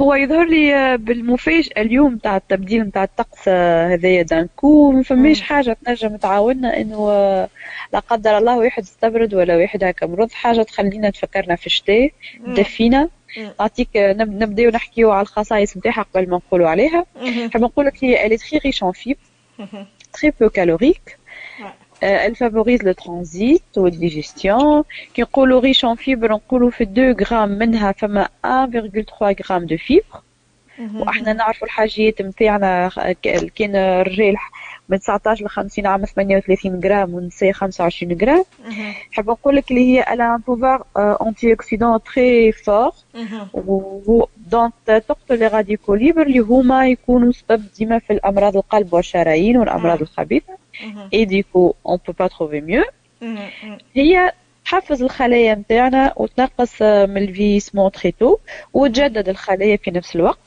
هو يظهر لي بالمفاجأة اليوم تاع التبديل نتاع الطقس هذايا donc ما فماش حاجة تنجم تعاوننا إنه لا قدر الله واحد استبرد ولا واحد هكا مرض حاجة تخلينا تفكرنا في الشتاء دفينا. نعطيك نبدأو نحكيو على الخصائص نتاعها قبل ما نقولوا عليها. نحب نقول لك هي الي très riche en fibres très peu calorique elle favorise le transit ou la digestion. كي نقولوا riche en fibres نقولوا في 2 غرام منها فما 1,3 غرام de fibres. وإحنا نعرفوا الحاجيات نتاعنا كان الرجال من 19 ل 50 عام 38 غرام والنساء 25 غرام نحب نقول لك اللي هي elle a un pouvoir antioxydant très fort donc تقتل les radicaux libres اللي هما يكونوا سبب ديما في الامراض القلب والشرايين والامراض الخبيثه اي ديكو اون بو با تروفي ميو هي تحفز الخلايا نتاعنا وتنقص من الفيسمون تري تو وتجدد الخلايا في نفس الوقت.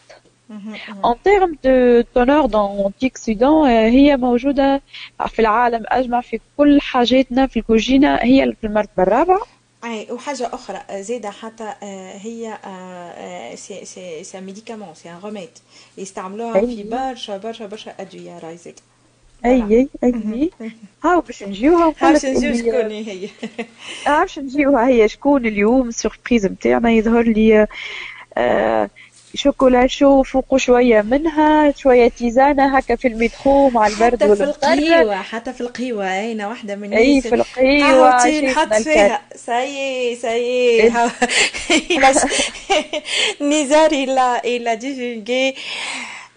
ان تيرم دو تونور دون اوكسيدون هي موجودة في العالم أجمع في كل حاجاتنا في الكوجينة هي في المرتبة الرابعة. أي وحاجة أخرى زيادة حتى هي سي سي سي ميديكامون سي ان روميد يستعملوها في برشا برشا برشا أدوية راي اي اي اي هاو باش نجيوها باش نجيو شكون هي باش نجيوها هي شكون اليوم السوربريز نتاعنا يظهر لي آه شوكولا شو فوق شوية منها شوية تيزانة هكا في المترو مع البرد حتى في القهوة حتى في القهوة أين واحدة من أي في القهوة نحط فيها ساي ساي نزار إلى إلى ديفولغي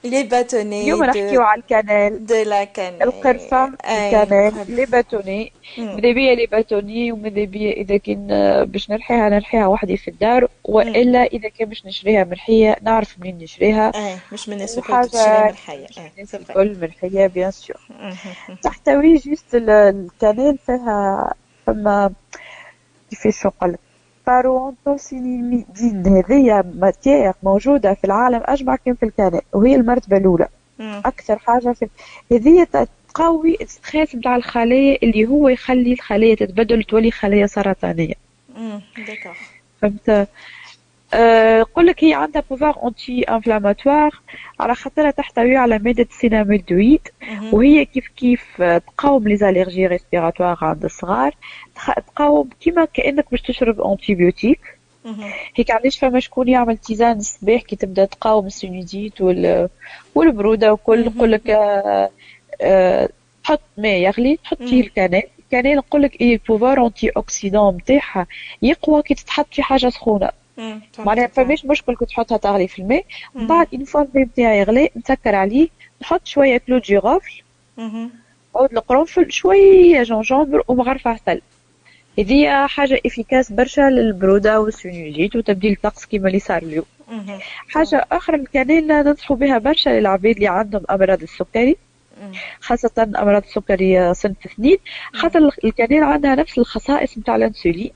لي باتوني اليوم نحكيو على الكانال دو لا كانال. القرفة الكانال لي باتوني ماذا بيا لي باتوني وماذا بيا إذا كان باش نرحيها نرحيها وحدي في الدار وإلا إذا كان باش نشريها مرحية نعرف منين نشريها. آه مش من الناس الكل تشريها مرحية الناس الكل مرحية بيان سور تحتوي جوست الكانال فيها فما كيفاش نقول باروانتوسينيدين هذه ماتير موجودة في العالم أجمع كان في الكنائن وهي المرتبة الأولى. أكثر حاجة في هذه تقوي الستريس نتاع الخلايا اللي هو يخلي الخلايا تتبدل تولي خلايا سرطانية. فهمت؟ أه قل لك هي عندها بوفار انتي انفلاماتوار على خاطرها تحتوي على مادة سيناميدويد وهي كيف كيف تقاوم لي زاليرجي ريسبيراتوار عند الصغار. تقاوم كيما كأنك باش تشرب antibiotique هيك علاش فما شكون يعمل tisane الصباح كي تبدأ تقاوم الـ sinusite وال... والبرودة وكل نقول لك أه أه تحط ماء يغلي تحط فيه الـ cannelle. الـ cannelle نقول لك إيه الـ pouvoir antioxydant نتاعها يقوى كي تتحط في حاجة سخونة. معناها فماش مشكل كي تحطها تغلي في الماء. من بعد une fois الماء نتاعي يغلي نسكر عليه نحط شوية clou de girofle عود القرنفل شوية gingembre ومغرفه عسل هذه حاجة efficace برشا للبرودة و sinusite وتبديل الطقس كيما اللي صار اليوم. حاجة أخرى الـ cannelle ننصحوا بها برشا للعباد اللي عندهم أمراض السكري خاصة أمراض السكري صنف اثنين خاطر الـ cannelle عندها نفس الخصائص نتاع الأنسولين.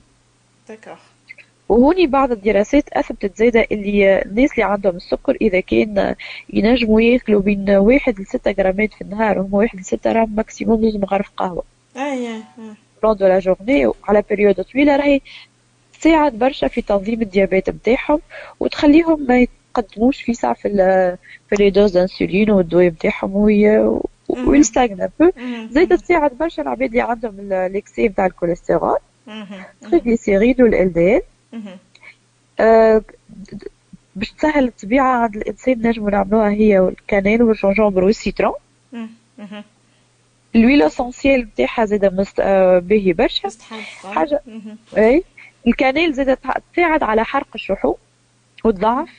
وهوني بعض الدراسات أثبتت زايدة اللي الناس اللي عندهم السكر إذا كان ينجموا يأكلوا بين واحد لستة جرامات في النهار وهم واحد لستة جرام ماكسيموم لازم مغرف قهوة. أي بلون دو لا جورني على بريود طويلة راهي تساعد برشا في تنظيم الديابيت نتاعهم وتخليهم ما يتقدموش في ساعة في في لي دوز انسولين والدواء نتاعهم ويستغنى بو زايدة تساعد برشا العباد اللي عندهم الاكسي نتاع الكوليسترول تريغليسيريد والال دي ال أه باش تسهل الطبيعة عند الإنسان نجمو نعملوها هي والكانيل والجونجومبر والسيترون الويل اسونسيال نتاعها زاده مست... آه باهي برشا. حاجة أي. الـ cannelle زاده تساعد على حرق الشحوم وتضعف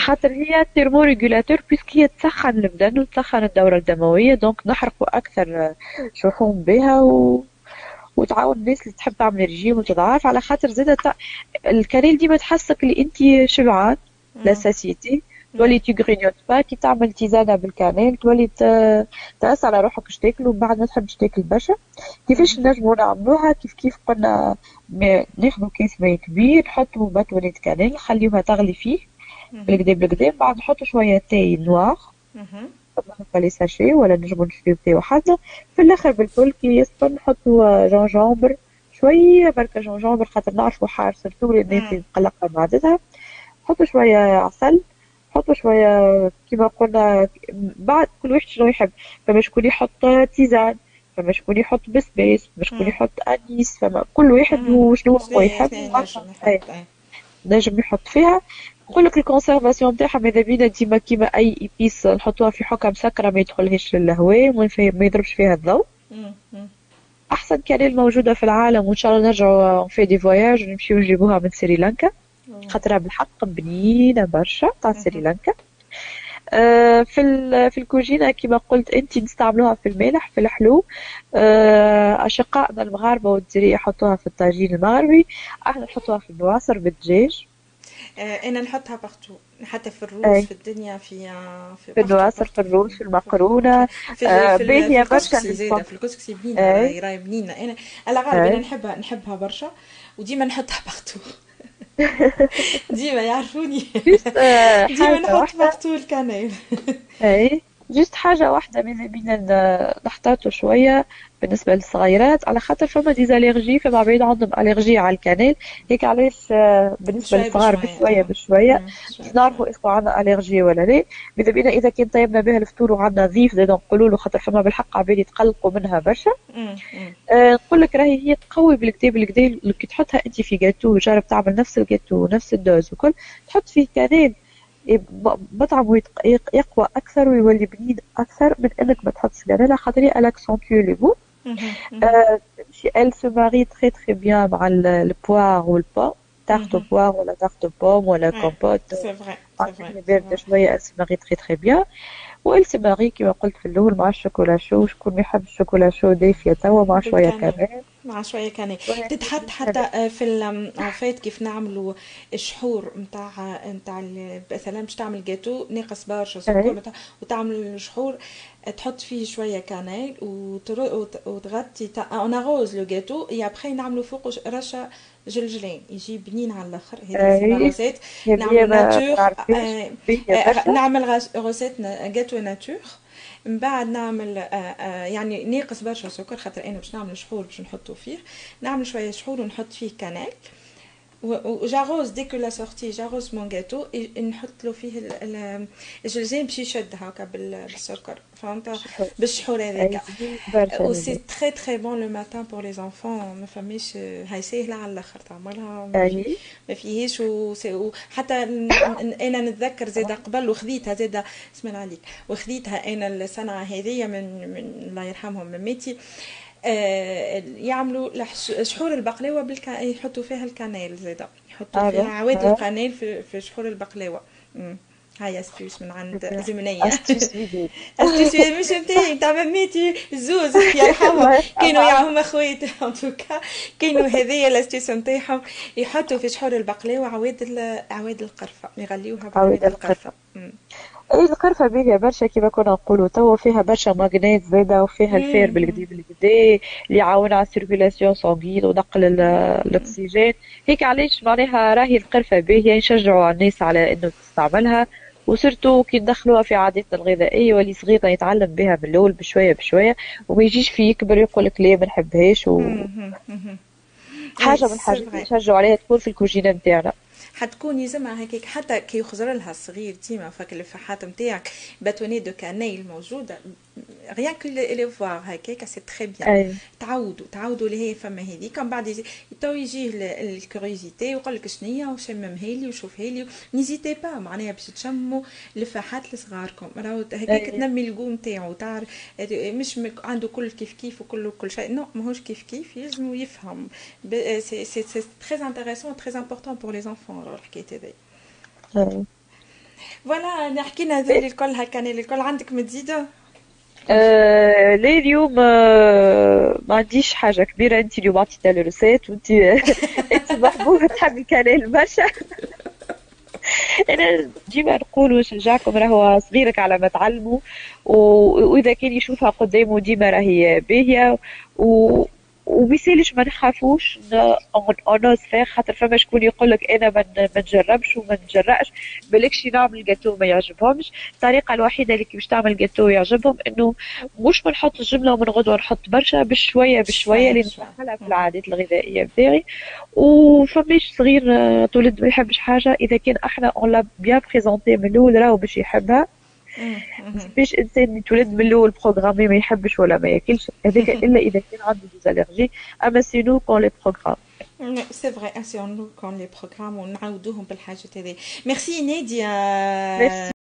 خاطر هي thermorégulateur puisque هي تسخن البدن وتسخن الدورة الدموية donc نحرقوا أكثر شحوم بها و... وتعاون الناس اللي تحب تعمل رجيم وتضعف على خاطر زادة تع... الكانيل ديما تحسك اللي أنت شبعان. لا ساسيتي تولي تغرينيوت با كي تعمل تيزانه بالكانيل تولي تأس على روحك اش تاكل ومن بعد ما تحبش تاكل برشا. كيفاش نجمو نعملوها؟ كيف كيف قلنا ناخدو كيس ماء كبير نحطو باتونة كانيل نخليوها تغلي فيه. بالكدا بالكدا بعد نحطو شوية تاي نوار هكا les sachets ولا نجمو نشريو تاي وحدنا في الآخر بالكل كي يسخن نحطو gingembre شوية بركة gingembre خاطر نعرفو حار surtout الناس مقلقه معدتها حطوا شوية عسل حطوا شوية كيما قلنا بعد كل واحد شنو يحب. فما شكون يحط tisane فما شكون يحط بسبيس فما شكون يحط anis فما كل واحد وشنو هو يحب. نجم يحط فيها. نقول لك الـ conservation نتاعها ماذا بينا ديما كيما أي épice نحطوها في حكة مسكره ما يدخلهاش للهواء ما يضربش فيها الضوء. أحسن cannelle موجودة في العالم وإن شاء الله نرجعوا في des voyages ونمشيو نجيبوها من سريلانكا خاطرها بالحق بنينه برشا تاع سريلانكا آه، في في الكوجينة كما قلت أنت نستعملوها في المالح في الحلو آه، أشقائنا المغاربة والجزائريه يحطوها في الطاجين المغربي. إحنا نحطوها في البواصر بالدجاج. أنا نحطها partout حتى في الروز في الدنيا في في, في البواصر في الروز في المقرونة. في باهيه برشا زاده في الكسكسي بنينه راهي بنينه أنا الغالب أنا نحبها نحبها برشا وديما نحطها partout ديما يعرفوني. ديما نحط partout ال cannelle أي. juste حاجة واحدة ماذا بينا نحتاطوا شوية بالنسبة للصغيرات على خاطر فما des allergies فما عباد عندهم allergie على ال cannelle هيك علاش آه، بالنسبة للصغار بشوية. بشوية نعرفوا إذا عندنا allergie ولا لا. ماذا بينا إذا كان طيبنا بها الفطور وعندنا ضيف زاد نقولوا له خاطر فما بالحق عباد يتقلقوا منها برشا. آه نقول لك راهي هي تقوي بالقدا بالقدا كي تحطها أنت في جاتو جرب تعمل نفس الجاتو نفس ال dose وكل تحط فيه cannelle مطعمه يقوى أكثر ويولي بنين أكثر من انك ما تحطش cannelle خاطر elle accentue le goût elle se marie très très bien مع ال poire tarte aux poires ولا aux pommes ولا compote c'est vrai باردة شوية elle se marie très très bien و elle se marie كيما قلت في الأول مع ال chocolat chaud شكون يحب ال chocolat chaud دافية توا مع شوية كمان مع شوية كان تتحط حتى في الفاحات كيف نعملوا الشحور نتاع نتاع مثلا باش تعمل جاتو ناقص برشا سكر وتعمل الشحور تحط فيه شوية cannelle وتغطي on arrose le gâteau et après نعملوا فوق رشه جلجلين. يجي بنين على الآخر. هذه recette نعمل nature نعمل recette gâteau nature من بعد نعمل آه، آه، يعني ناقص برشا سكر خاطر أنا باش نعمل شحور باش نحطو فيه. نعمل شوية شحور ونحط فيه cannelle و j'arrose dès la sortie j'arrose mon gâteau نحط له فيه الجلجلان باش يشد هكا بالسكر فهمت؟ بالشحور هذاك و c'est très très bon le matin pour les enfants ما فماش هاي ساهله على الآخر تعملها. ما فيهاش وحتى أنا نتذكر زاده قبل وخذيتها زاده اسم عليك. وخذيتها أنا الصنعة هذيا من, من الله يرحمهم من مامتي. يعملوا شحور البقلاوة بالكا... يحطوا فيها ال cannelle زاده يحطوا فيها عواد ال cannelle في, في شحور البقلاوة. هاي astuce من عند زمنية. astuce مش نتاعي نتاع مامتي زوز. يرحمها كانوا يعهم اخوات en tout cas كانوا هذيا ال astuce نتاعهم يحطوا في شحور البقلاوة عواد عواد القرفة. يغليوها بعواد القرفة. اي القرفه باهيه برشا كيما كنا نقولوا توا فيها برشا manganèse زاده وفيها ال fer بالقدا بالقدا اللي يعاون على ال circulation sanguine ونقل الأكسجين. هيك علاش معناها راهي القرفه باهيه نشجعوا الناس على إنه تستعملها. و surtout كي ندخلوها في عاداتنا الغذائية واللي صغير يتعلم بها من الأول بشوية بشوية وما يجيش في يكبر يقول لك لا ما نحبهاش و... حاجة من الحاجات اللي نشجعوا عليها تكون في الكوجينة نتاعنا. حتكون يلزمها هكاك حتى كي يخزر لها الصغير ديما فك الفاحات نتاعك bâtonnet de cannelle موجودة. rien que le voir هكاك c'est très bien تعودوا تعودوا اللي هي فما هذيك من بعد تو يجيه ال curiosité ويقول لك شنيا وشممها لي وشوفها لي n'hésitez pas معناها باش تشموا الفاحات لصغاركم راهو هكاك تنمي الجو نتاعو تعرف مش عنده كل كيف كيف وكل كل شيء نو ماهوش كيف كيف يلزمو يفهم c'est c'est très intéressant très important pour les enfants الحكاية هذي voilà حكينا ذي الكل هكا الكل عندك متزيده آه ليه اليوم آه ما عنديش حاجة كبيرة انت اليوم عطيتنا ال recette وانت انت محبوبة تحبي الكلام برشا أنا ديما نقول ونشجعكم راهو صغيرك على ما تعلموا واذا كان يشوفها قدامه ديما راهي باهيه و... وبيسالش ما نخافوش on ose faire خاطر فما شكون يقول لك أنا ما نجربش وما نجرأش بالكش نعمل جاتو ما يعجبهمش. الطريقة الوحيدة اللي باش تعمل جاتو يعجبهم إنه مش بنحط الجمله ومن غدوه نحط برشا بشوية بشوية اللي ندخلها في العادات الغذائية بتاعي. وفماش صغير تولد ما يحبش حاجة. إذا كان إحنا on l'a bien présenté من الأول راهو باش يحبها. باش إنسان يتولد من الأول programmé ما يحبش ولا ما يأكلش. هذاك إلا إذا كان عنده des allergies أما c'est nous qu'on les programme c'est vrai c'est nous qu'on les programme ونعاودوهم بالحاجات هذه ميرسي ناديه